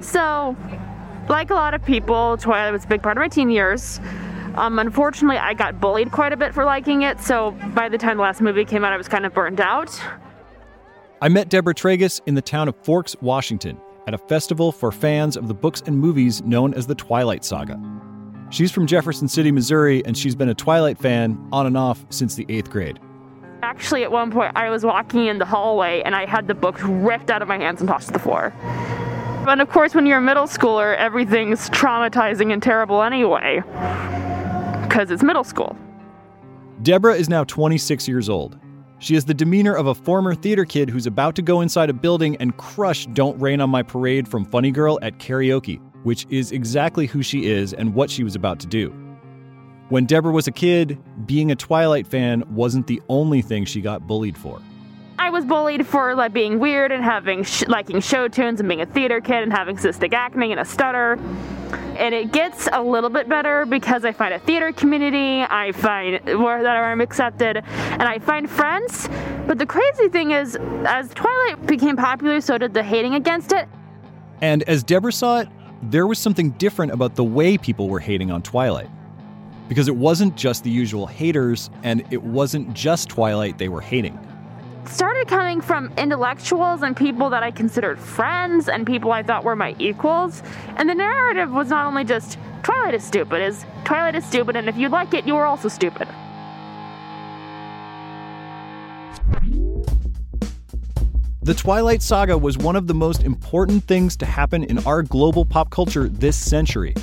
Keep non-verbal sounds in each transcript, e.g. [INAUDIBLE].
So, like a lot of people, Twilight was a big part of my teen years. Um, unfortunately, I got bullied quite a bit for liking it, so by the time the last movie came out, I was kind of burned out. I met Deborah Tragus in the town of Forks, Washington, at a festival for fans of the books and movies known as the Twilight Saga. She's from Jefferson City, Missouri, and she's been a Twilight fan on and off since the eighth grade. Actually, at one point, I was walking in the hallway and I had the books ripped out of my hands and tossed to the floor. And of course, when you're a middle schooler, everything's traumatizing and terrible anyway, because it's middle school. Deborah is now 26 years old. She has the demeanor of a former theater kid who's about to go inside a building and crush Don't Rain on My Parade from Funny Girl at karaoke, which is exactly who she is and what she was about to do. When Deborah was a kid, being a Twilight fan wasn't the only thing she got bullied for. I was bullied for like being weird and having sh- liking show tunes and being a theater kid and having cystic acne and a stutter. And it gets a little bit better because I find a theater community, I find where that I'm accepted, and I find friends. But the crazy thing is, as Twilight became popular, so did the hating against it. And as Deborah saw it, there was something different about the way people were hating on Twilight. Because it wasn't just the usual haters, and it wasn't just Twilight they were hating started coming from intellectuals and people that I considered friends and people I thought were my equals. And the narrative was not only just Twilight is stupid, is Twilight is stupid, and if you like it, you are also stupid. The Twilight Saga was one of the most important things to happen in our global pop culture this century.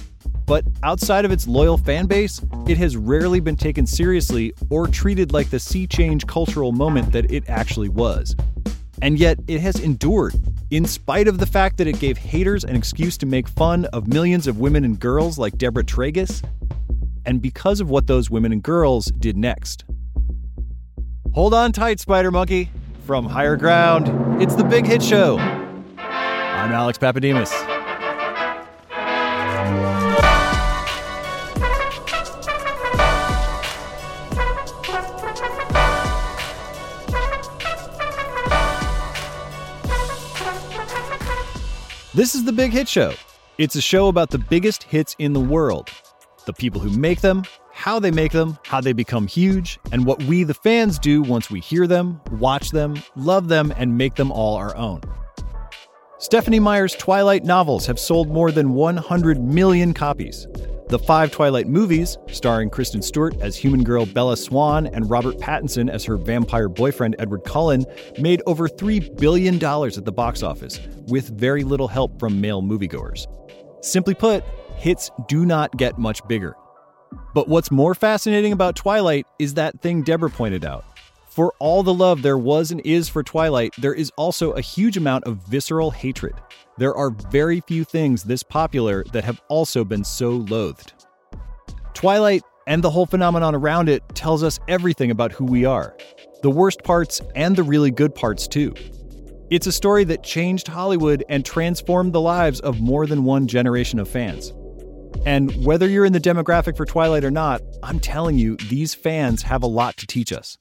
But outside of its loyal fan base, it has rarely been taken seriously or treated like the sea change cultural moment that it actually was. And yet, it has endured, in spite of the fact that it gave haters an excuse to make fun of millions of women and girls like Deborah Tragus, and because of what those women and girls did next. Hold on tight, Spider Monkey. From higher ground, it's the Big Hit Show. I'm Alex Pappademas. This is the Big Hit Show. It's a show about the biggest hits in the world, the people who make them, how they make them, how they become huge, and what we, the fans, do once we hear them, watch them, love them, and make them all our own. Stephenie Meyer's Twilight novels have sold more than 100 million copies. The five Twilight movies, starring Kristen Stewart as human girl Bella Swan and Robert Pattinson as her vampire boyfriend Edward Cullen, made over $3 billion at the box office, with very little help from male moviegoers. Simply put, hits do not get much bigger. But what's more fascinating about Twilight is that thing Deborah pointed out. For all the love there was and is for Twilight, there is also a huge amount of visceral hatred. There are very few things this popular that have also been so loathed. Twilight and the whole phenomenon around it tells us everything about who we are the worst parts and the really good parts, too. It's a story that changed Hollywood and transformed the lives of more than one generation of fans. And whether you're in the demographic for Twilight or not, I'm telling you, these fans have a lot to teach us.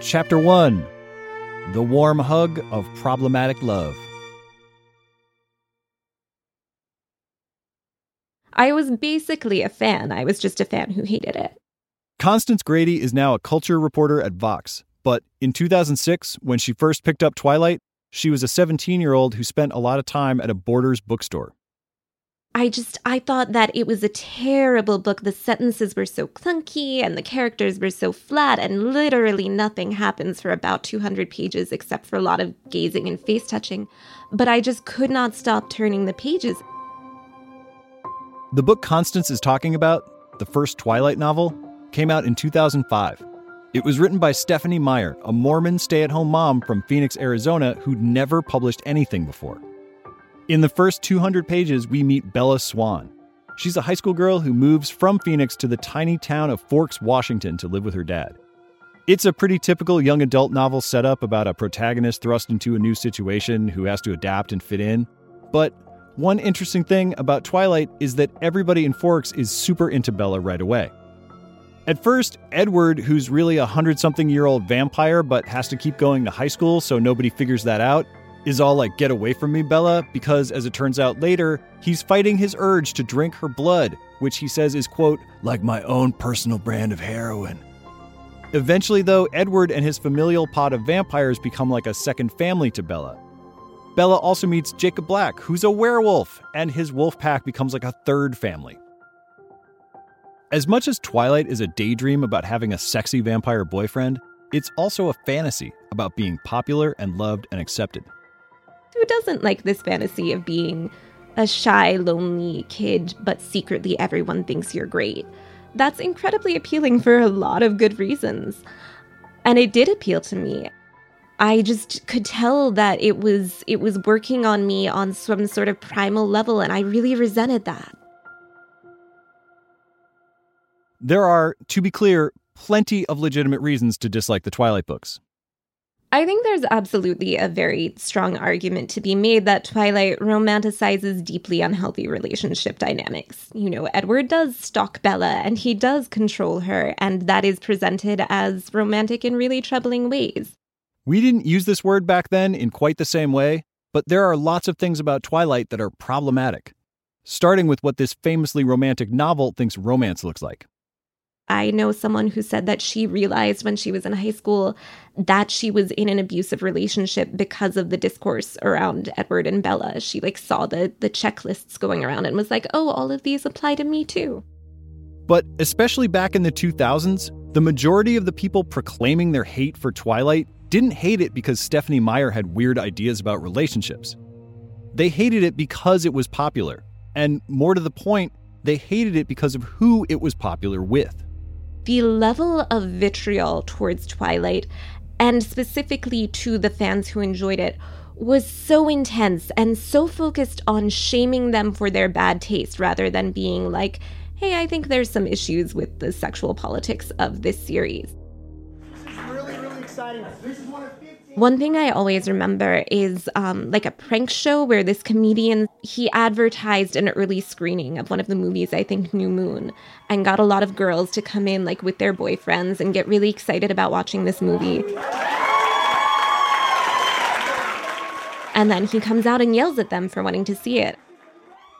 Chapter 1 The Warm Hug of Problematic Love. I was basically a fan. I was just a fan who hated it. Constance Grady is now a culture reporter at Vox. But in 2006, when she first picked up Twilight, she was a 17 year old who spent a lot of time at a Borders bookstore. I just, I thought that it was a terrible book. The sentences were so clunky and the characters were so flat, and literally nothing happens for about 200 pages except for a lot of gazing and face touching. But I just could not stop turning the pages. The book Constance is talking about, the first Twilight novel, came out in 2005. It was written by Stephenie Meyer, a Mormon stay at home mom from Phoenix, Arizona, who'd never published anything before. In the first 200 pages, we meet Bella Swan. She's a high school girl who moves from Phoenix to the tiny town of Forks, Washington to live with her dad. It's a pretty typical young adult novel setup about a protagonist thrust into a new situation who has to adapt and fit in. But one interesting thing about Twilight is that everybody in Forks is super into Bella right away. At first, Edward, who's really a hundred something year old vampire but has to keep going to high school so nobody figures that out, is all like, Get away from me, Bella, because as it turns out later, he's fighting his urge to drink her blood, which he says is, quote, like my own personal brand of heroin. Eventually, though, Edward and his familial pod of vampires become like a second family to Bella. Bella also meets Jacob Black, who's a werewolf, and his wolf pack becomes like a third family. As much as Twilight is a daydream about having a sexy vampire boyfriend, it's also a fantasy about being popular and loved and accepted who doesn't like this fantasy of being a shy, lonely kid, but secretly everyone thinks you're great? That's incredibly appealing for a lot of good reasons. And it did appeal to me. I just could tell that it was it was working on me on some sort of primal level and I really resented that. There are, to be clear, plenty of legitimate reasons to dislike the Twilight books. I think there's absolutely a very strong argument to be made that Twilight romanticizes deeply unhealthy relationship dynamics. You know, Edward does stalk Bella and he does control her, and that is presented as romantic in really troubling ways. We didn't use this word back then in quite the same way, but there are lots of things about Twilight that are problematic, starting with what this famously romantic novel thinks romance looks like. I know someone who said that she realized when she was in high school that she was in an abusive relationship because of the discourse around Edward and Bella. She like saw the the checklists going around and was like, "Oh, all of these apply to me too." But especially back in the 2000s, the majority of the people proclaiming their hate for Twilight didn't hate it because Stephenie Meyer had weird ideas about relationships. They hated it because it was popular. And more to the point, they hated it because of who it was popular with the level of vitriol towards Twilight, and specifically to the fans who enjoyed it, was so intense and so focused on shaming them for their bad taste rather than being like, hey, I think there's some issues with the sexual politics of this series. This is really, really exciting. This is one of one thing I always remember is um, like a prank show where this comedian he advertised an early screening of one of the movies, I think New Moon, and got a lot of girls to come in like with their boyfriends and get really excited about watching this movie. And then he comes out and yells at them for wanting to see it.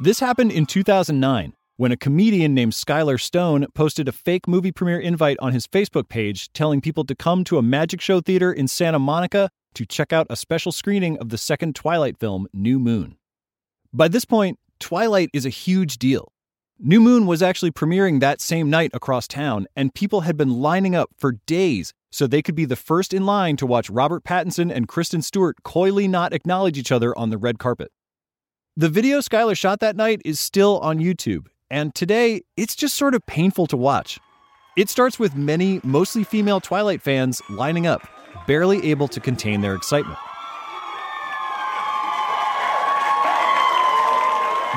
This happened in 2009 when a comedian named Skylar Stone posted a fake movie premiere invite on his Facebook page telling people to come to a magic show theater in Santa Monica to check out a special screening of the second Twilight film, New Moon. By this point, Twilight is a huge deal. New Moon was actually premiering that same night across town, and people had been lining up for days so they could be the first in line to watch Robert Pattinson and Kristen Stewart coyly not acknowledge each other on the red carpet. The video Skylar shot that night is still on YouTube, and today, it's just sort of painful to watch. It starts with many, mostly female Twilight fans lining up, barely able to contain their excitement.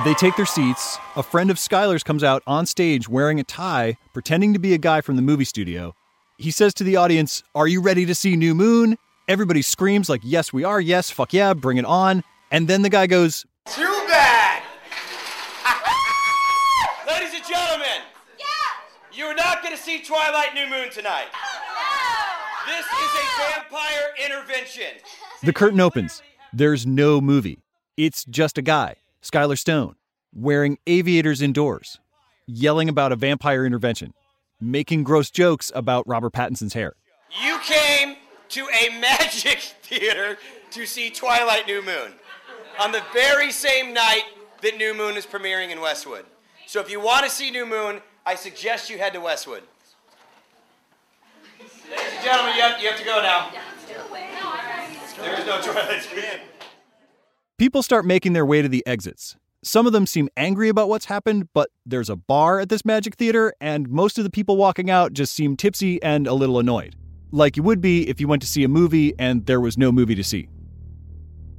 They take their seats. A friend of Skylar's comes out on stage wearing a tie, pretending to be a guy from the movie studio. He says to the audience, Are you ready to see New Moon? Everybody screams, like, Yes, we are. Yes, fuck yeah, bring it on. And then the guy goes, not going to see Twilight New Moon tonight. No. This is a vampire intervention. The curtain opens. There's no movie. It's just a guy, Skylar Stone. wearing aviators indoors, yelling about a vampire intervention, making gross jokes about Robert Pattinson's hair. You came to a [LAUGHS] magic theater to see Twilight New Moon on the very same night that New Moon is premiering in Westwood. So if you want to see New Moon, I suggest you head to Westwood. Ladies and gentlemen, you have, you have to go now. There is no Twilight screen. People start making their way to the exits. Some of them seem angry about what's happened, but there's a bar at this magic theater, and most of the people walking out just seem tipsy and a little annoyed. Like you would be if you went to see a movie and there was no movie to see.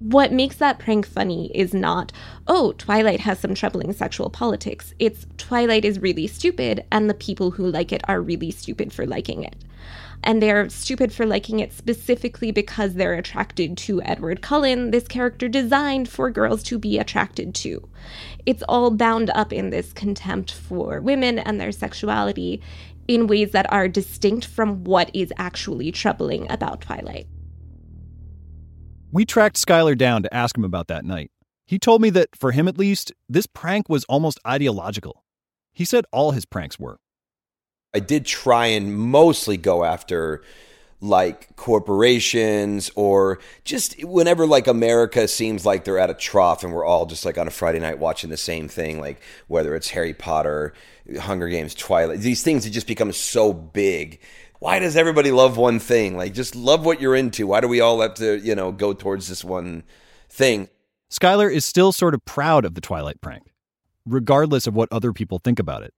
What makes that prank funny is not, oh, Twilight has some troubling sexual politics. It's Twilight is really stupid, and the people who like it are really stupid for liking it. And they're stupid for liking it specifically because they're attracted to Edward Cullen, this character designed for girls to be attracted to. It's all bound up in this contempt for women and their sexuality in ways that are distinct from what is actually troubling about Twilight. We tracked Skylar down to ask him about that night. He told me that, for him at least, this prank was almost ideological. He said all his pranks were. I did try and mostly go after like corporations or just whenever like America seems like they're at a trough and we're all just like on a Friday night watching the same thing, like whether it's Harry Potter, Hunger Games, Twilight, these things that just become so big. Why does everybody love one thing? Like just love what you're into. Why do we all have to, you know, go towards this one thing? Skylar is still sort of proud of the Twilight prank, regardless of what other people think about it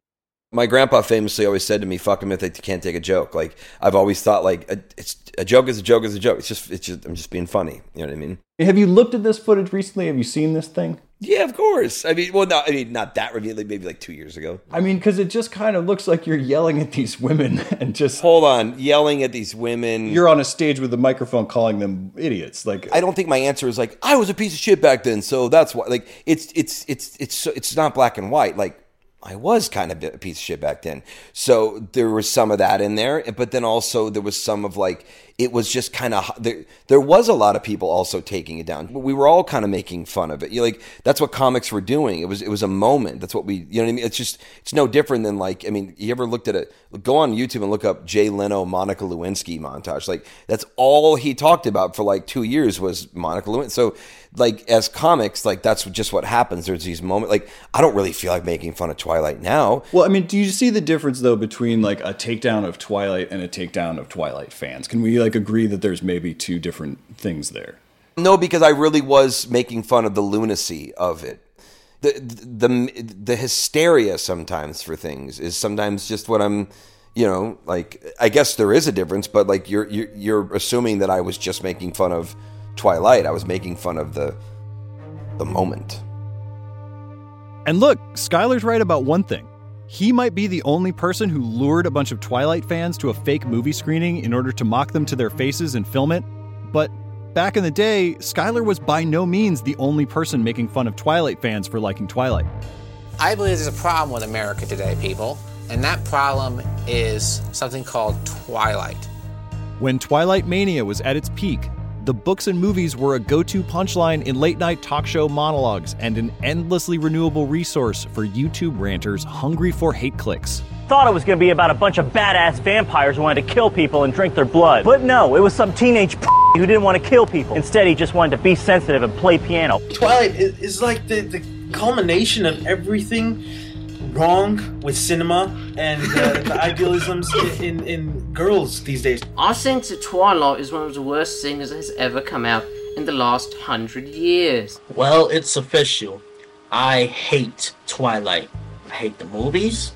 my grandpa famously always said to me, "Fuck them if they can't take a joke." Like I've always thought, like a, it's a joke is a joke is a joke. It's just, it's just, I'm just being funny. You know what I mean? Have you looked at this footage recently? Have you seen this thing? Yeah, of course. I mean, well, not, I mean, not that revealing. Maybe like two years ago. I mean, because it just kind of looks like you're yelling at these women [LAUGHS] and just hold on, yelling at these women. You're on a stage with a microphone, calling them idiots. Like, I don't think my answer is like I was a piece of shit back then, so that's why. Like, it's it's it's it's it's not black and white. Like I was kind of a piece of shit back then. So there was some of that in there, but then also there was some of like it was just kind of there, there was a lot of people also taking it down. We were all kind of making fun of it. You like that's what comics were doing. It was it was a moment. That's what we you know what I mean. It's just it's no different than like I mean you ever looked at it? Go on YouTube and look up Jay Leno Monica Lewinsky montage. Like that's all he talked about for like two years was Monica Lewinsky. So like as comics, like that's just what happens. There's these moments. Like I don't really feel like making fun of Twilight now. Well, I mean, do you see the difference though between like a takedown of Twilight and a takedown of Twilight fans? Can we like agree that there's maybe two different things there? No, because I really was making fun of the lunacy of it. The, the the hysteria sometimes for things is sometimes just what I'm, you know, like I guess there is a difference, but like you're you're, you're assuming that I was just making fun of Twilight. I was making fun of the the moment. And look, Skylar's right about one thing. He might be the only person who lured a bunch of Twilight fans to a fake movie screening in order to mock them to their faces and film it. But back in the day, Skylar was by no means the only person making fun of Twilight fans for liking Twilight. I believe there's a problem with America today, people, and that problem is something called Twilight. When Twilight Mania was at its peak, the books and movies were a go to punchline in late night talk show monologues and an endlessly renewable resource for YouTube ranters hungry for hate clicks. Thought it was going to be about a bunch of badass vampires who wanted to kill people and drink their blood. But no, it was some teenage [LAUGHS] who didn't want to kill people. Instead, he just wanted to be sensitive and play piano. Twilight is like the, the culmination of everything wrong with cinema and uh, the idealisms in, in, in, girls these days. I think that Twilight is one of the worst things that has ever come out in the last hundred years. Well, it's official. I hate Twilight. I hate the movies.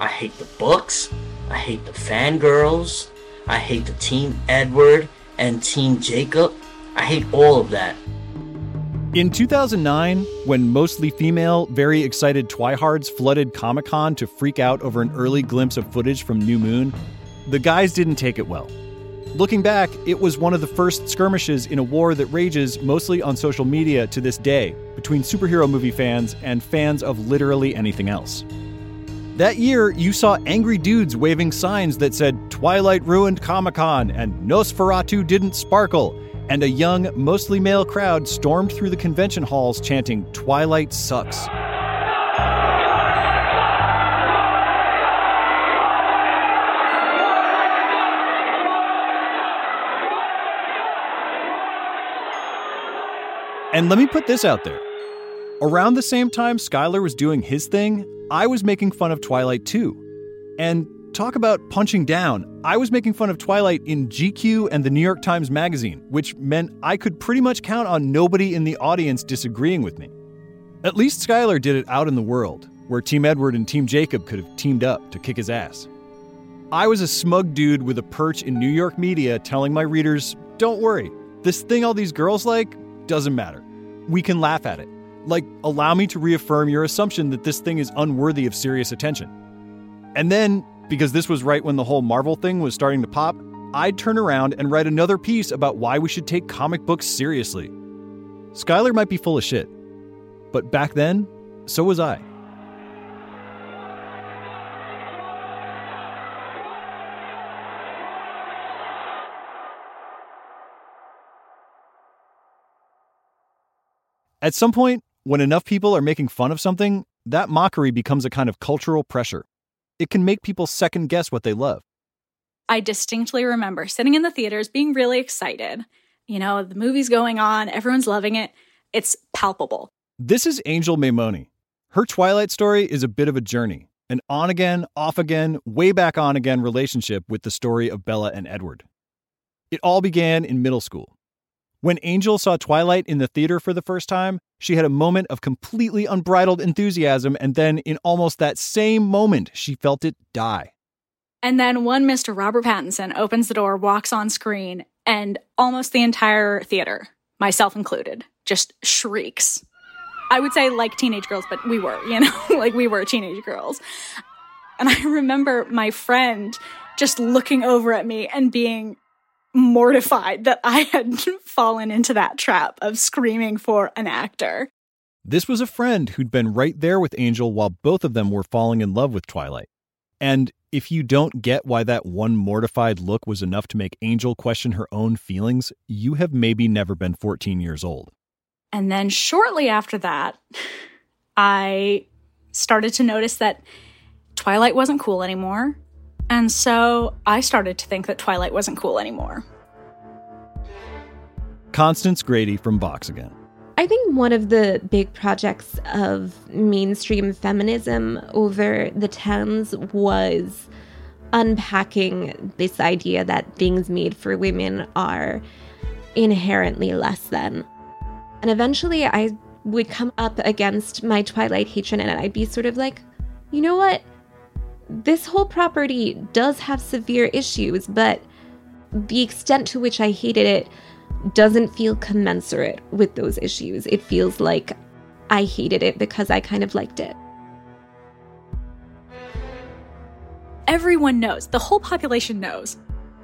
I hate the books. I hate the fangirls. I hate the Team Edward and Team Jacob. I hate all of that. In 2009, when mostly female, very excited Twihards flooded Comic Con to freak out over an early glimpse of footage from New Moon, the guys didn't take it well. Looking back, it was one of the first skirmishes in a war that rages mostly on social media to this day between superhero movie fans and fans of literally anything else. That year, you saw angry dudes waving signs that said Twilight ruined Comic Con and Nosferatu didn't sparkle and a young, mostly male crowd stormed through the convention halls chanting, Twilight sucks. And let me put this out there. Around the same time Skylar was doing his thing, I was making fun of Twilight too. And talk about punching down. I was making fun of Twilight in GQ and the New York Times Magazine, which meant I could pretty much count on nobody in the audience disagreeing with me. At least Skylar did it out in the world, where Team Edward and Team Jacob could have teamed up to kick his ass. I was a smug dude with a perch in New York media telling my readers, don't worry, this thing all these girls like doesn't matter. We can laugh at it. Like, allow me to reaffirm your assumption that this thing is unworthy of serious attention. And then, because this was right when the whole Marvel thing was starting to pop, I'd turn around and write another piece about why we should take comic books seriously. Skylar might be full of shit, but back then, so was I. At some point, when enough people are making fun of something, that mockery becomes a kind of cultural pressure. It can make people second guess what they love. I distinctly remember sitting in the theaters being really excited. You know, the movie's going on, everyone's loving it. It's palpable. This is Angel Maimoni. Her Twilight story is a bit of a journey, an on again, off again, way back on again relationship with the story of Bella and Edward. It all began in middle school. When Angel saw Twilight in the theater for the first time, she had a moment of completely unbridled enthusiasm, and then in almost that same moment, she felt it die. And then one Mr. Robert Pattinson opens the door, walks on screen, and almost the entire theater, myself included, just shrieks. I would say like teenage girls, but we were, you know, [LAUGHS] like we were teenage girls. And I remember my friend just looking over at me and being mortified that I had [LAUGHS] fallen into that trap of screaming for an actor. This was a friend who'd been right there with Angel while both of them were falling in love with Twilight. And if you don't get why that one mortified look was enough to make Angel question her own feelings, you have maybe never been 14 years old. And then shortly after that, I started to notice that Twilight wasn't cool anymore. And so I started to think that Twilight wasn't cool anymore. Constance Grady from Vox again. I think one of the big projects of mainstream feminism over the tens was unpacking this idea that things made for women are inherently less than. And eventually I would come up against my Twilight hatred and I'd be sort of like, you know what? This whole property does have severe issues, but the extent to which I hated it doesn't feel commensurate with those issues. It feels like I hated it because I kind of liked it. Everyone knows, the whole population knows,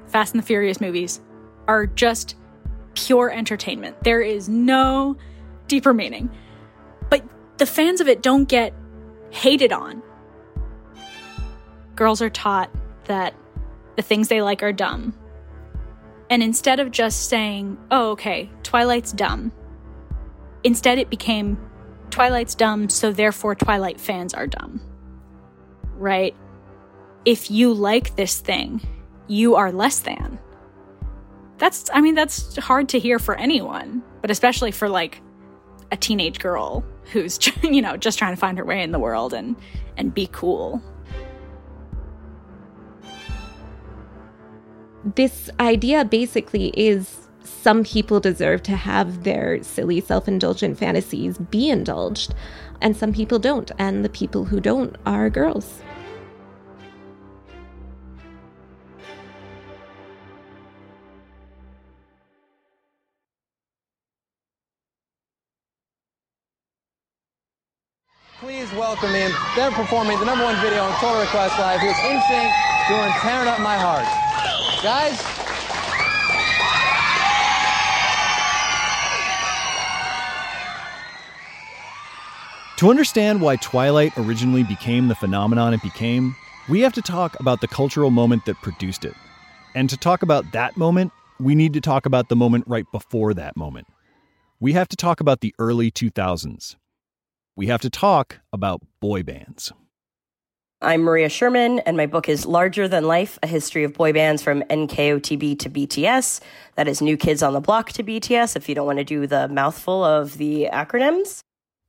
Fast and the Furious movies are just pure entertainment. There is no deeper meaning. But the fans of it don't get hated on. Girls are taught that the things they like are dumb. And instead of just saying, oh, okay, Twilight's dumb, instead it became Twilight's dumb, so therefore Twilight fans are dumb. Right? If you like this thing, you are less than. That's, I mean, that's hard to hear for anyone, but especially for like a teenage girl who's, [LAUGHS] you know, just trying to find her way in the world and, and be cool. This idea basically is some people deserve to have their silly self indulgent fantasies be indulged, and some people don't, and the people who don't are girls. Please welcome in. They're performing the number one video on Total Request Live. Here's NSYNC doing Tearing Up My Heart. Guys, To understand why Twilight originally became the phenomenon it became, we have to talk about the cultural moment that produced it. And to talk about that moment, we need to talk about the moment right before that moment. We have to talk about the early 2000s. We have to talk about boy bands. I'm Maria Sherman, and my book is Larger Than Life A History of Boy Bands from NKOTB to BTS. That is New Kids on the Block to BTS, if you don't want to do the mouthful of the acronyms.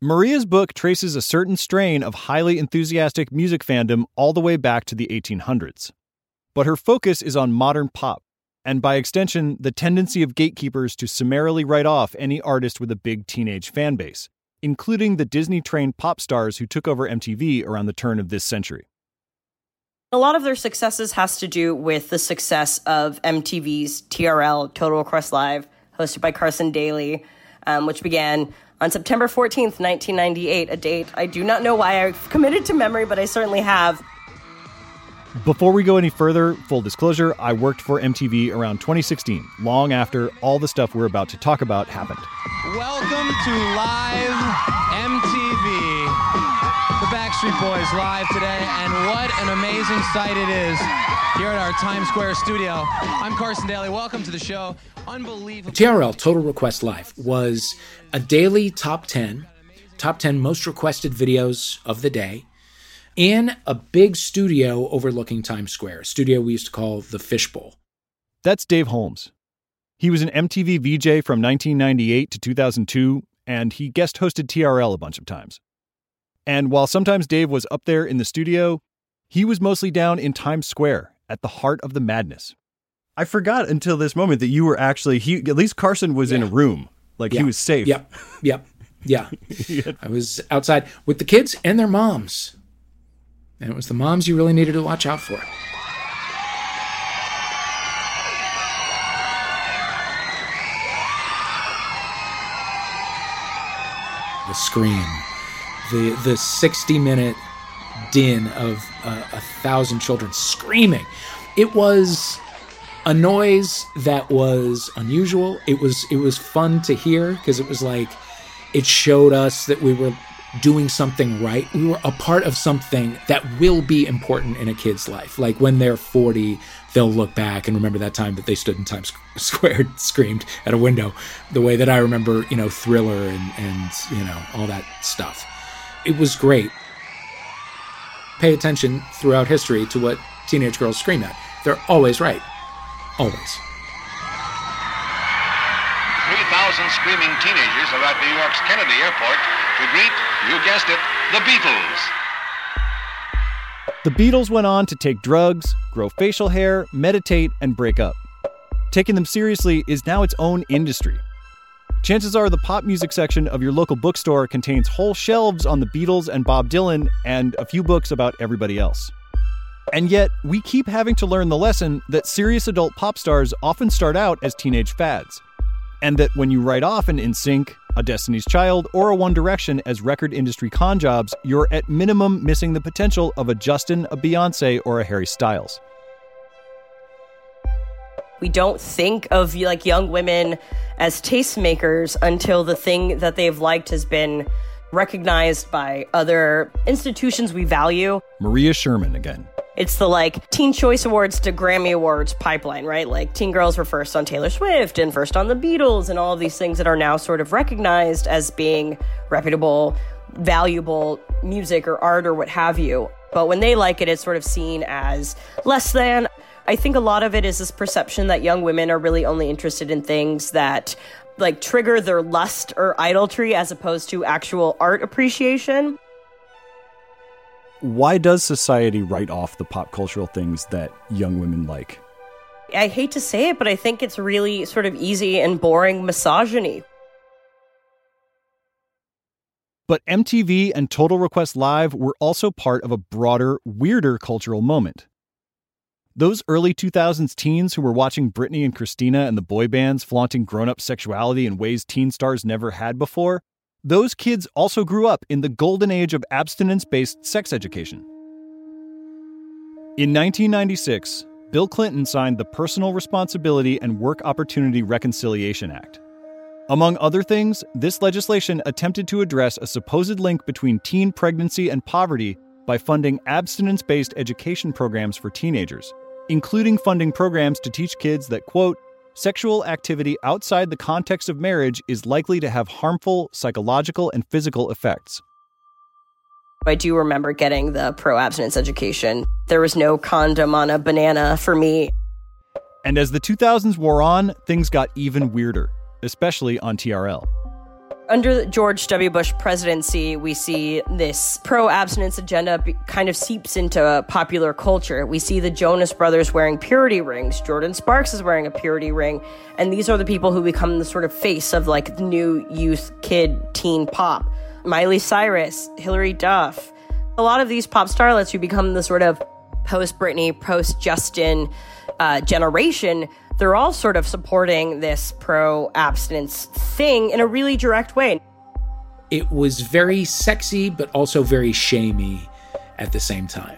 Maria's book traces a certain strain of highly enthusiastic music fandom all the way back to the 1800s. But her focus is on modern pop, and by extension, the tendency of gatekeepers to summarily write off any artist with a big teenage fan base including the Disney trained pop stars who took over MTV around the turn of this century. A lot of their successes has to do with the success of MTV's TRL Total Request Live, hosted by Carson Daly, um, which began on September 14th, 1998, a date I do not know why I've committed to memory, but I certainly have. Before we go any further, full disclosure, I worked for MTV around 2016, long after all the stuff we're about to talk about happened. Welcome to Live MTV. The Backstreet Boys live today, and what an amazing sight it is here at our Times Square studio. I'm Carson Daly. Welcome to the show. Unbelievable. TRL Total Request Live was a daily top 10, top 10 most requested videos of the day in a big studio overlooking Times Square, a studio we used to call the Fishbowl. That's Dave Holmes. He was an MTV VJ from 1998 to 2002, and he guest hosted TRL a bunch of times. And while sometimes Dave was up there in the studio, he was mostly down in Times Square at the heart of the madness. I forgot until this moment that you were actually he at least Carson was yeah. in a room. Like yeah. he was safe. Yep. Yep. Yeah. [LAUGHS] I was outside with the kids and their moms. And it was the moms you really needed to watch out for. The scream, the the 60 minute din of uh, a thousand children screaming. It was a noise that was unusual. It was it was fun to hear because it was like it showed us that we were doing something right. We were a part of something that will be important in a kid's life. Like when they're 40, they'll look back and remember that time that they stood in Times [LAUGHS] Square screamed at a window, the way that I remember, you know, Thriller and, and you know, all that stuff. It was great. Pay attention throughout history to what teenage girls scream at. They're always right. Always. 3,000 screaming teenagers are at New York's Kennedy Airport to greet, you guessed it, the Beatles. The Beatles went on to take drugs, grow facial hair, meditate, and break up. Taking them seriously is now its own industry. Chances are the pop music section of your local bookstore contains whole shelves on the Beatles and Bob Dylan and a few books about everybody else. And yet, we keep having to learn the lesson that serious adult pop stars often start out as teenage fads and that when you write off an NSYNC, a Destiny's Child, or a One Direction as record industry con jobs, you're at minimum missing the potential of a Justin, a Beyonce, or a Harry Styles. We don't think of like young women as tastemakers until the thing that they've liked has been recognized by other institutions we value. Maria Sherman again. It's the like Teen Choice Awards to Grammy Awards pipeline, right? Like teen girls were first on Taylor Swift and first on the Beatles and all of these things that are now sort of recognized as being reputable, valuable music or art or what have you. But when they like it, it's sort of seen as less than. I think a lot of it is this perception that young women are really only interested in things that like trigger their lust or idolatry as opposed to actual art appreciation why does society write off the pop cultural things that young women like? I hate to say it, but I think it's really sort of easy and boring misogyny. But MTV and Total Request Live were also part of a broader, weirder cultural moment. Those early 2000s teens who were watching Britney and Christina and the boy bands flaunting grown up sexuality in ways teen stars never had before those kids also grew up in the golden age of abstinence based sex education. In 1996, Bill Clinton signed the Personal Responsibility and Work Opportunity Reconciliation Act. Among other things, this legislation attempted to address a supposed link between teen pregnancy and poverty by funding abstinence based education programs for teenagers, including funding programs to teach kids that, quote, sexual activity outside the context of marriage is likely to have harmful psychological and physical effects. I do remember getting the pro abstinence education. There was no condom on a banana for me. And as the 2000s wore on, things got even weirder, especially on TRL. Under George W. Bush presidency, we see this pro abstinence agenda be- kind of seeps into popular culture. We see the Jonas Brothers wearing purity rings. Jordin Sparks is wearing a purity ring. And these are the people who become the sort of face of like new youth, kid, teen pop. Miley Cyrus, Hilary Duff. A lot of these pop starlets who become the sort of post Britney, post Justin uh, generation they're all sort of supporting this pro abstinence thing in a really direct way. It was very sexy, but also very shamey at the same time.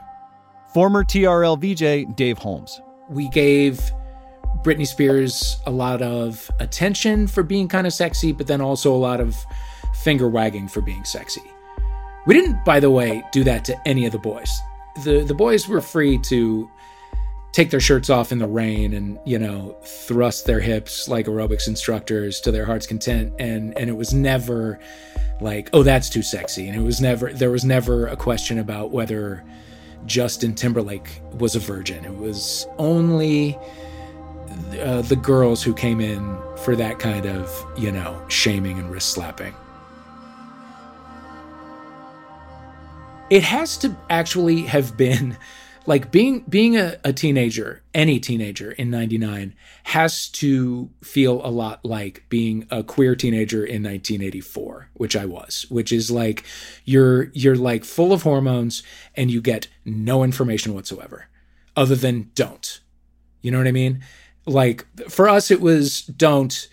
Former TRL VJ Dave Holmes. We gave Britney Spears a lot of attention for being kind of sexy, but then also a lot of finger wagging for being sexy. We didn't, by the way, do that to any of the boys. The the boys were free to take their shirts off in the rain and you know thrust their hips like aerobics instructors to their heart's content. And and it was never like oh that's too sexy. And it was never there was never a question about whether Justin Timberlake was a virgin. It was only uh, the girls who came in for that kind of you know shaming and wrist slapping. It has to actually have been like being being a, a teenager any teenager in 99 has to feel a lot like being a queer teenager in 1984 which i was which is like you're you're like full of hormones and you get no information whatsoever other than don't. You know what i mean? Like for us it was don't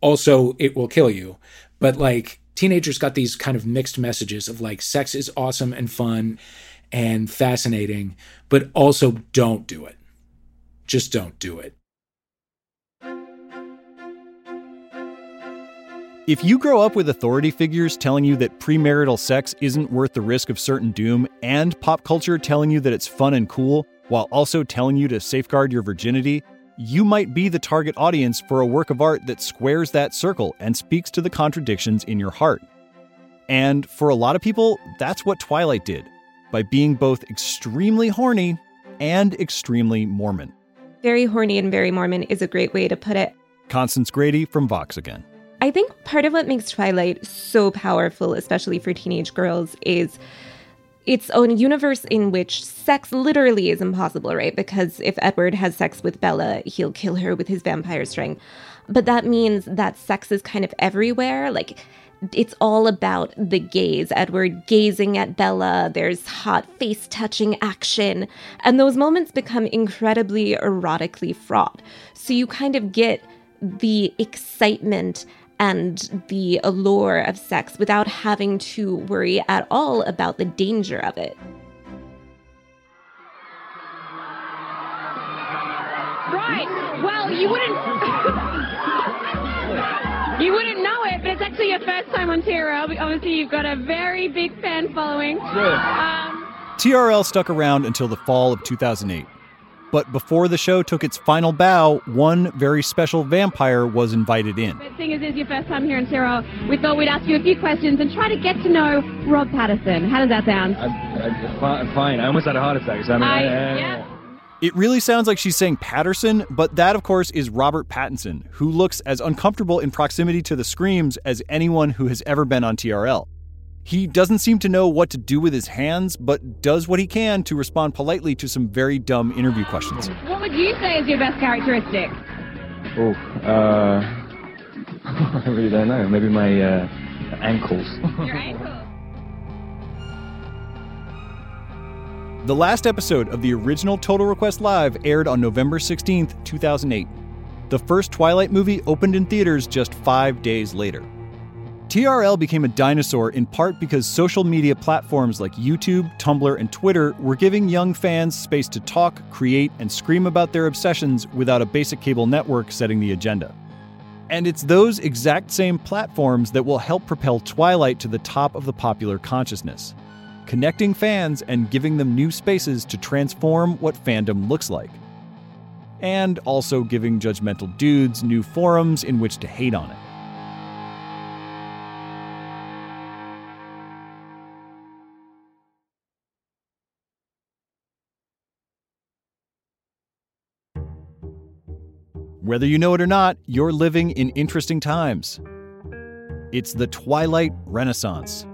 also it will kill you. But like teenagers got these kind of mixed messages of like sex is awesome and fun and fascinating, but also don't do it. Just don't do it. If you grow up with authority figures telling you that premarital sex isn't worth the risk of certain doom, and pop culture telling you that it's fun and cool, while also telling you to safeguard your virginity, you might be the target audience for a work of art that squares that circle and speaks to the contradictions in your heart. And for a lot of people, that's what Twilight did by being both extremely horny and extremely Mormon. Very horny and very Mormon is a great way to put it. Constance Grady from Vox again. I think part of what makes Twilight so powerful, especially for teenage girls, is its own universe in which sex literally is impossible, right? Because if Edward has sex with Bella, he'll kill her with his vampire strength. But that means that sex is kind of everywhere. Like, it's all about the gaze. Edward gazing at Bella, there's hot face touching action, and those moments become incredibly erotically fraught. So you kind of get the excitement and the allure of sex without having to worry at all about the danger of it. Right. Well, you wouldn't. [LAUGHS] [LAUGHS] You wouldn't know it, but it's actually your first time on TRL. Obviously, you've got a very big fan following. Um, TRL stuck around until the fall of 2008. But before the show took its final bow, one very special vampire was invited in. but seeing as it's your first time here on TRL, we thought we'd ask you a few questions and try to get to know Rob Patterson. How does that sound? I'm Fine. I almost had a heart attack. So I mean, I- I- yeah. It really sounds like she's saying Patterson, but that, of course, is Robert Pattinson, who looks as uncomfortable in proximity to the screams as anyone who has ever been on TRL. He doesn't seem to know what to do with his hands, but does what he can to respond politely to some very dumb interview questions. What would you say is your best characteristic? Oh, uh, [LAUGHS] I really don't know. Maybe my uh, ankles. Your ankle. The last episode of the original Total Request Live aired on November 16th, 2008. The first Twilight movie opened in theaters just five days later. TRL became a dinosaur in part because social media platforms like YouTube, Tumblr, and Twitter were giving young fans space to talk, create, and scream about their obsessions without a basic cable network setting the agenda. And it's those exact same platforms that will help propel Twilight to the top of the popular consciousness, connecting fans and giving them new spaces to transform what fandom looks like. And also giving judgmental dudes new forums in which to hate on it. Whether you know it or not, you're living in interesting times. It's the Twilight Renaissance.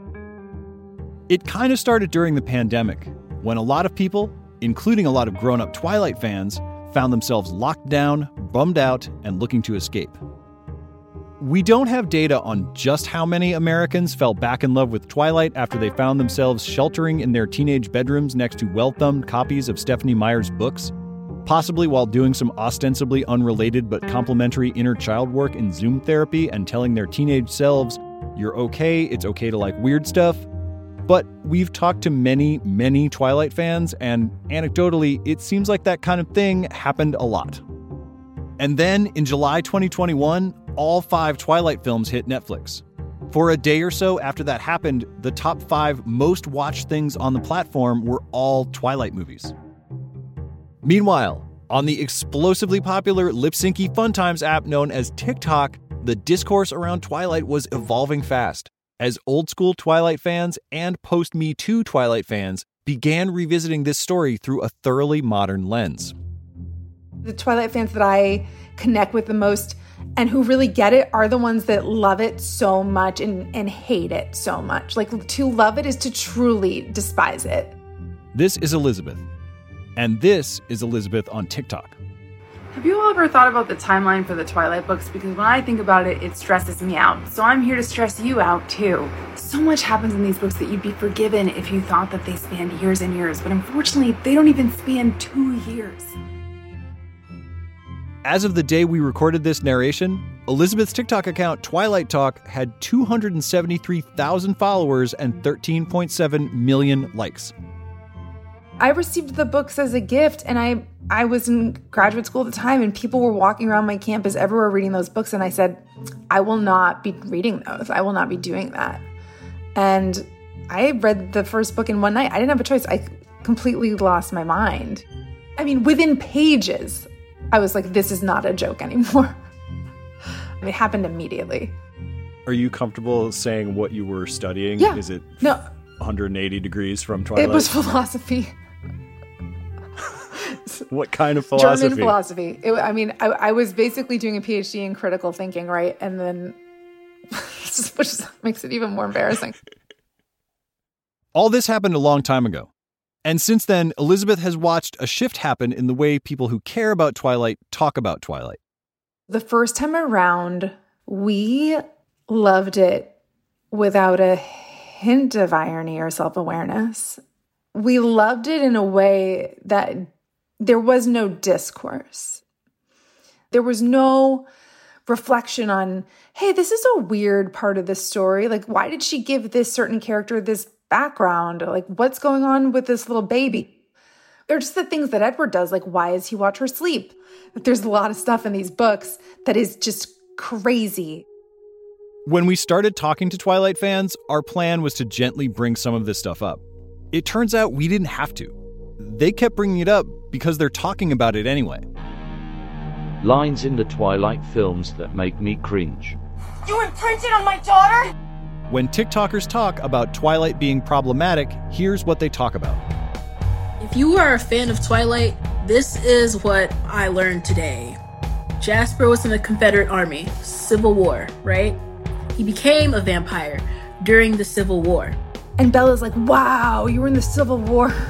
It kind of started during the pandemic, when a lot of people, including a lot of grown up Twilight fans, found themselves locked down, bummed out, and looking to escape. We don't have data on just how many Americans fell back in love with Twilight after they found themselves sheltering in their teenage bedrooms next to well thumbed copies of Stephenie Meyer's books, possibly while doing some ostensibly unrelated but complementary inner child work in Zoom therapy and telling their teenage selves, You're okay, it's okay to like weird stuff. But we've talked to many, many Twilight fans, and anecdotally, it seems like that kind of thing happened a lot. And then in July 2021, all five Twilight films hit Netflix. For a day or so after that happened, the top five most watched things on the platform were all Twilight movies. Meanwhile, on the explosively popular lip syncy fun times app known as TikTok, the discourse around Twilight was evolving fast as old school Twilight fans and post Me Too Twilight fans began revisiting this story through a thoroughly modern lens. The Twilight fans that I connect with the most and who really get it are the ones that love it so much and, and hate it so much. Like to love it is to truly despise it. This is Elizabeth, and this is Elizabeth on TikTok. Have you all ever thought about the timeline for the Twilight books? Because when I think about it, it stresses me out. So I'm here to stress you out too. So much happens in these books that you'd be forgiven if you thought that they spanned years and years, but unfortunately, they don't even span two years. As of the day we recorded this narration, Elizabeth's TikTok account, Twilight Talk, had 273,000 followers and 13.7 million likes. I received the books as a gift and I I was in graduate school at the time and people were walking around my campus everywhere reading those books and I said I will not be reading those. I will not be doing that. And I read the first book in one night. I didn't have a choice. I completely lost my mind. I mean, within pages, I was like this is not a joke anymore. [LAUGHS] it happened immediately. Are you comfortable saying what you were studying? Yeah. Is it No. 180 degrees from Twilight? It was philosophy. [LAUGHS] what kind of philosophy? German philosophy. It, I mean, I, I was basically doing a PhD in critical thinking, right? And then, [LAUGHS] which makes it even more embarrassing. [LAUGHS] All this happened a long time ago. And since then, Elizabeth has watched a shift happen in the way people who care about Twilight talk about Twilight. The first time around, we loved it without a hint of irony or self awareness. We loved it in a way that there was no discourse. There was no reflection on, hey, this is a weird part of the story. Like, why did she give this certain character this background? Like, what's going on with this little baby? They're just the things that Edward does. Like, why does he watch her sleep? There's a lot of stuff in these books that is just crazy. When we started talking to Twilight fans, our plan was to gently bring some of this stuff up. It turns out we didn't have to. They kept bringing it up because they're talking about it anyway. Lines in the Twilight films that make me cringe. You imprinted on my daughter? When TikTokers talk about Twilight being problematic, here's what they talk about. If you are a fan of Twilight, this is what I learned today. Jasper was in the Confederate Army, Civil War, right? He became a vampire during the Civil War. And Bella's like, wow, you were in the Civil War. [LAUGHS]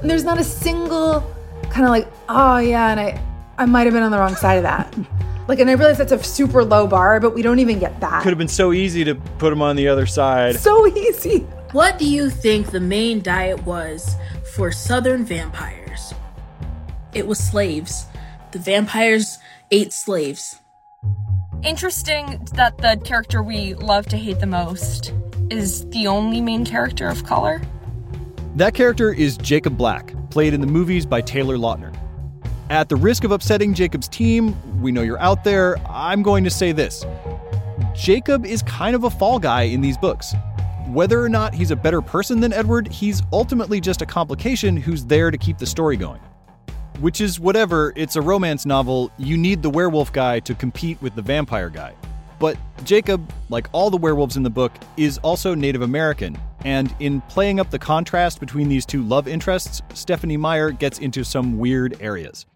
And there's not a single kind of like, oh yeah, and I, I might have been on the wrong side of that. [LAUGHS] like, and I realize that's a super low bar, but we don't even get that. Could have been so easy to put him on the other side. So easy. [LAUGHS] What do you think the main diet was for southern vampires? It was slaves. The vampires ate slaves. Interesting that the character we love to hate the most is the only main character of color. That character is Jacob Black, played in the movies by Taylor Lautner. At the risk of upsetting Jacob's team, we know you're out there, I'm going to say this. Jacob is kind of a fall guy in these books. Whether or not he's a better person than Edward, he's ultimately just a complication who's there to keep the story going. Which is whatever, it's a romance novel, you need the werewolf guy to compete with the vampire guy. But Jacob, like all the werewolves in the book, is also Native American, and in playing up the contrast between these two love interests, Stephenie Meyer gets into some weird areas.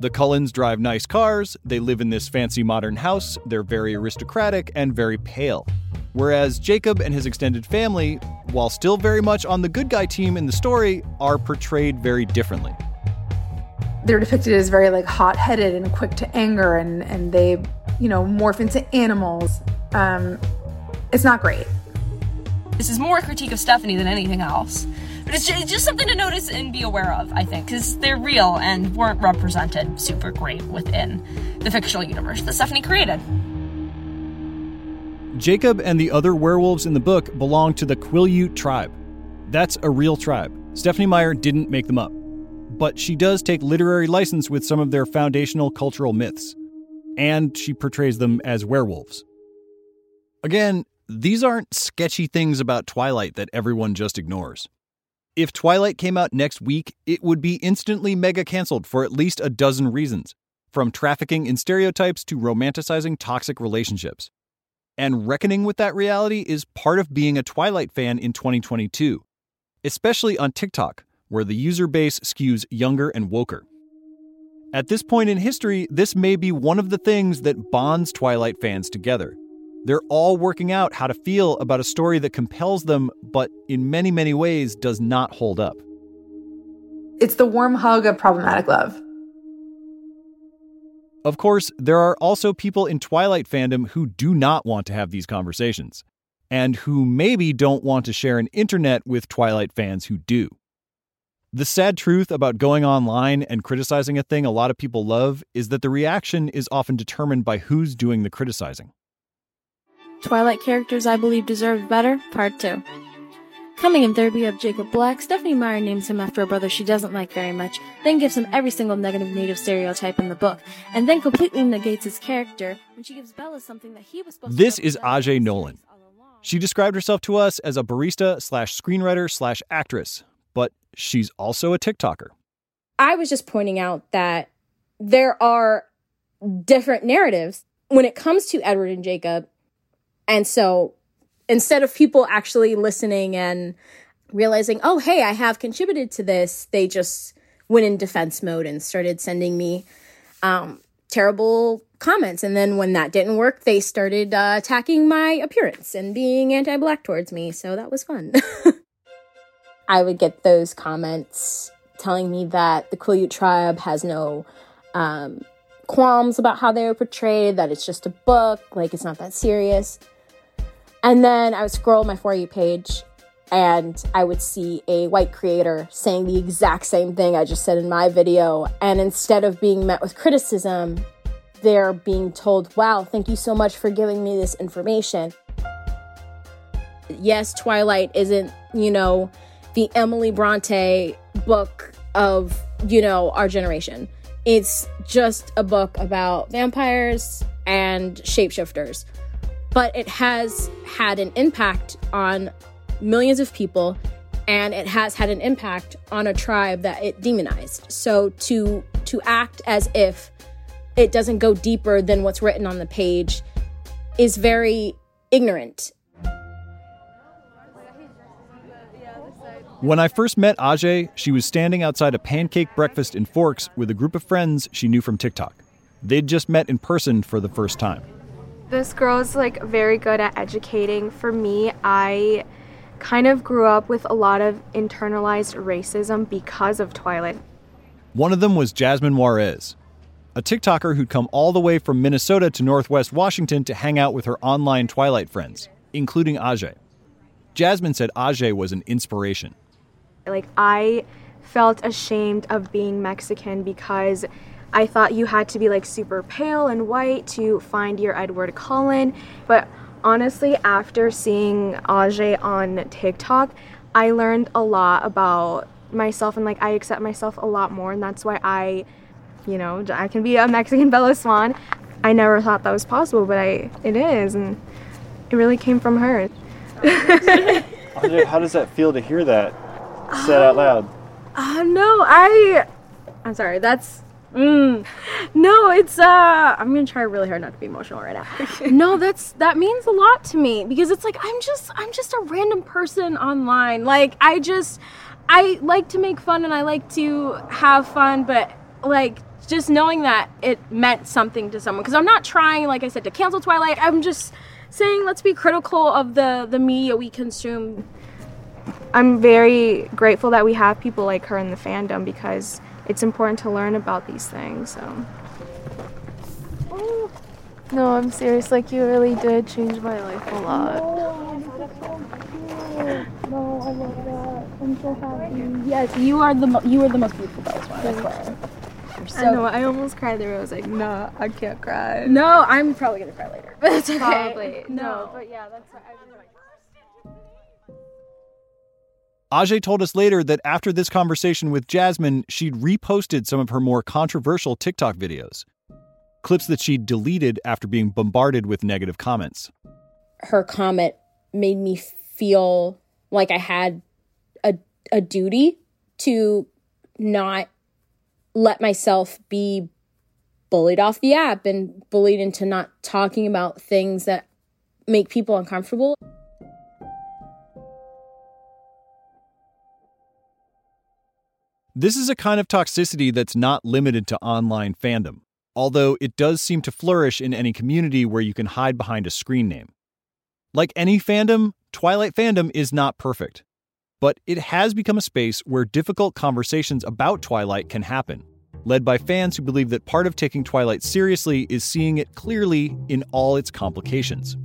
The Cullens drive nice cars, they live in this fancy modern house, they're very aristocratic and very pale. Whereas Jacob and his extended family, while still very much on the good guy team in the story, are portrayed very differently. They're depicted as very like hot-headed and quick to anger and and they, you know, morph into animals. Um it's not great. This is more a critique of Stephenie than anything else. But it's just, it's just something to notice and be aware of, I think, because they're real and weren't represented super great within the fictional universe that Stephenie created. Jacob and the other werewolves in the book belong to the Quileute tribe. That's a real tribe. Stephenie Meyer didn't make them up. But she does take literary license with some of their foundational cultural myths. And she portrays them as werewolves. Again, these aren't sketchy things about Twilight that everyone just ignores. If Twilight came out next week, it would be instantly mega canceled for at least a dozen reasons, from trafficking in stereotypes to romanticizing toxic relationships. And reckoning with that reality is part of being a Twilight fan in 2022, especially on TikTok, where the user base skews younger and woker. At this point in history, this may be one of the things that bonds Twilight fans together. They're all working out how to feel about a story that compels them, but in many, many ways does not hold up. It's the warm hug of problematic love. Of course, there are also people in Twilight fandom who do not want to have these conversations, and who maybe don't want to share an internet with Twilight fans who do. The sad truth about going online and criticizing a thing a lot of people love is that the reaction is often determined by who's doing the criticizing. Twilight characters I believe deserve better, part 2. Coming in third, we have Jacob Black. Stephenie Meyer names him after a brother she doesn't like very much, then gives him every single negative native stereotype in the book, and then completely negates his character when she gives Bella something that he was supposed This to is Ajay Nolan. She described herself to us as a barista slash screenwriter slash actress, she's also a TikToker. I was just pointing out that there are different narratives when it comes to Edward and Jacob. And so instead of people actually listening and realizing, oh, hey, I have contributed to this, they just went in defense mode and started sending me um, terrible comments. And then when that didn't work, they started uh, attacking my appearance and being anti black towards me. So that was fun. [LAUGHS] I would get those comments telling me that the Quileute tribe has no um, qualms about how they were portrayed, that it's just a book, like it's not that serious. And then I would scroll my For You page and I would see a white creator saying the exact same thing I just said in my video. And instead of being met with criticism, they're being told, wow, thank you so much for giving me this information. Yes, Twilight isn't, you know, the Emily Bronte book of, you know, our generation. It's just a book about vampires and shapeshifters. But it has had an impact on millions of people and it has had an impact on a tribe that it demonized. So to to act as if it doesn't go deeper than what's written on the page is very ignorant When I first met Ajay, she was standing outside a pancake breakfast in Forks with a group of friends she knew from TikTok. They'd just met in person for the first time. This girl is like very good at educating. For me, I kind of grew up with a lot of internalized racism because of Twilight. One of them was Jasmine Juarez, a TikToker who'd come all the way from Minnesota to Northwest Washington to hang out with her online Twilight friends, including Ajay. Jasmine said Ajay was an inspiration. Like, I felt ashamed of being Mexican because I thought you had to be like super pale and white to find your Edward Cullen. But honestly, after seeing Ajay on TikTok, I learned a lot about myself and like I accept myself a lot more. And that's why I, you know, I can be a Mexican [LAUGHS] Bella Swan. I never thought that was possible, but I it is. And it really came from her. [LAUGHS] Ajay, how does that feel to hear that said out loud? Uh, no, I. I'm sorry. That's. Mm, no, it's. uh I'm gonna try really hard not to be emotional right now. [LAUGHS] no, that's that means a lot to me because it's like I'm just I'm just a random person online. Like I just I like to make fun and I like to have fun, but like just knowing that it meant something to someone because i'm not trying like i said to cancel twilight i'm just saying let's be critical of the the media we consume I'm very grateful that we have people like her in the fandom because it's important to learn about these things. So. No, I'm serious. Like you really did change my life a lot. no i love that i'm so happy yes you are the mo- you are the most beautiful butterfly i swear You're so I know. I almost cried there. I was like, nah, I can't cry. no i'm probably gonna cry later but it's okay Probably. no, No. but yeah that's I Ajay told us later that after this conversation with Jasmine, she'd reposted some of her more controversial TikTok videos. Clips that she'd deleted after being bombarded with negative comments. her comment made me feel like I had a a duty to not let myself be bullied off the app and bullied into not talking about things that make people uncomfortable. This is a kind of toxicity that's not limited to online fandom, although it does seem to flourish in any community where you can hide behind a screen name. Like any fandom, Twilight fandom is not perfect, but it has become a space where difficult conversations about Twilight can happen, led by fans who believe that part of taking Twilight seriously is seeing it clearly in all its complications.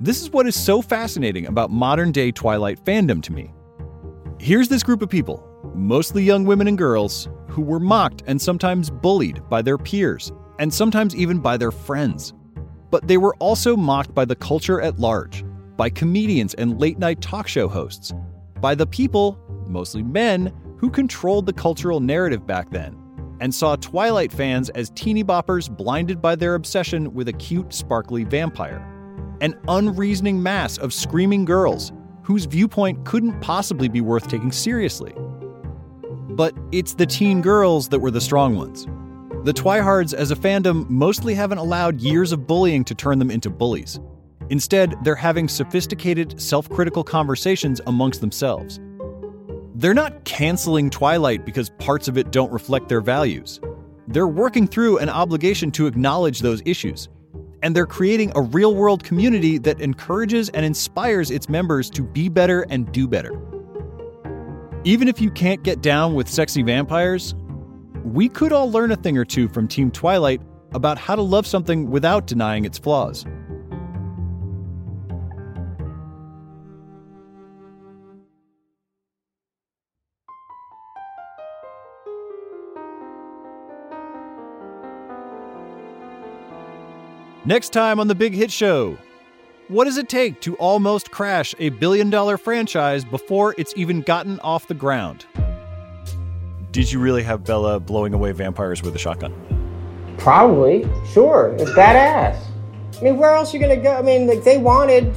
This is what is so fascinating about modern day Twilight fandom to me. Here's this group of people, mostly young women and girls, who were mocked and sometimes bullied by their peers, and sometimes even by their friends. But they were also mocked by the culture at large, by comedians and late night talk show hosts, by the people, mostly men, who controlled the cultural narrative back then, and saw Twilight fans as teeny boppers blinded by their obsession with a cute, sparkly vampire. An unreasoning mass of screaming girls whose viewpoint couldn't possibly be worth taking seriously. But it's the teen girls that were the strong ones. The Twihards as a fandom mostly haven't allowed years of bullying to turn them into bullies. Instead, they're having sophisticated, self critical conversations amongst themselves. They're not canceling Twilight because parts of it don't reflect their values. They're working through an obligation to acknowledge those issues. And they're creating a real world community that encourages and inspires its members to be better and do better. Even if you can't get down with sexy vampires, we could all learn a thing or two from Team Twilight about how to love something without denying its flaws. Next time on The Big Hit Show, what does it take to almost crash a billion dollar franchise before it's even gotten off the ground? Did you really have Bella blowing away vampires with a shotgun? Probably, sure. It's badass. I mean, where else are you gonna go? I mean, like they wanted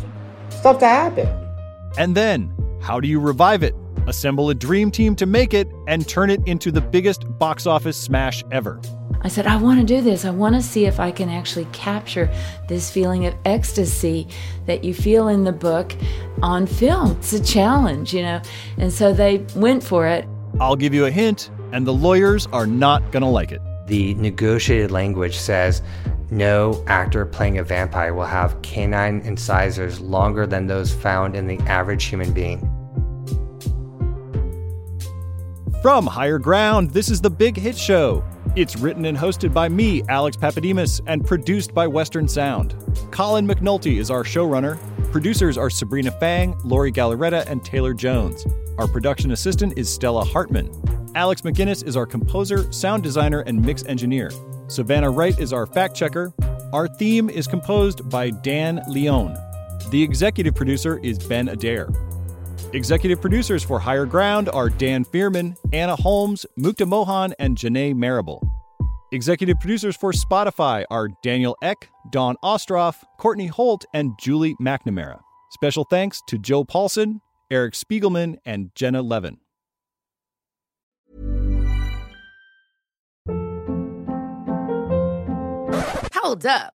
stuff to happen. And then, how do you revive it? Assemble a dream team to make it and turn it into the biggest box office smash ever. I said, I want to do this. I want to see if I can actually capture this feeling of ecstasy that you feel in the book on film. It's a challenge, you know? And so they went for it. I'll give you a hint, and the lawyers are not going to like it. The negotiated language says no actor playing a vampire will have canine incisors longer than those found in the average human being. From Higher Ground, this is The Big Hit Show. It's written and hosted by me, Alex Pappademas, and produced by Western Sound. Colin McNulty is our showrunner. Producers are Sabrina Fang, Lori Galarreta, and Taylor Jones. Our production assistant is Stella Hartmann. Alex MacInnis is our composer, sound designer, and mix engineer. Savannah Wright is our fact checker. Our theme is composed by Dan Leone. The executive producer is Ben Adair. Executive producers for Higher Ground are Dan Fierman, Anna Holmes, Mukta Mohan, and Janae Marable. Executive producers for Spotify are Daniel Ek, Dawn Ostroff, Courtney Holt, and Julie McNamara. Special thanks to Joe Paulsen, Eric Spiegelman, and Jenna Levin. Hold up.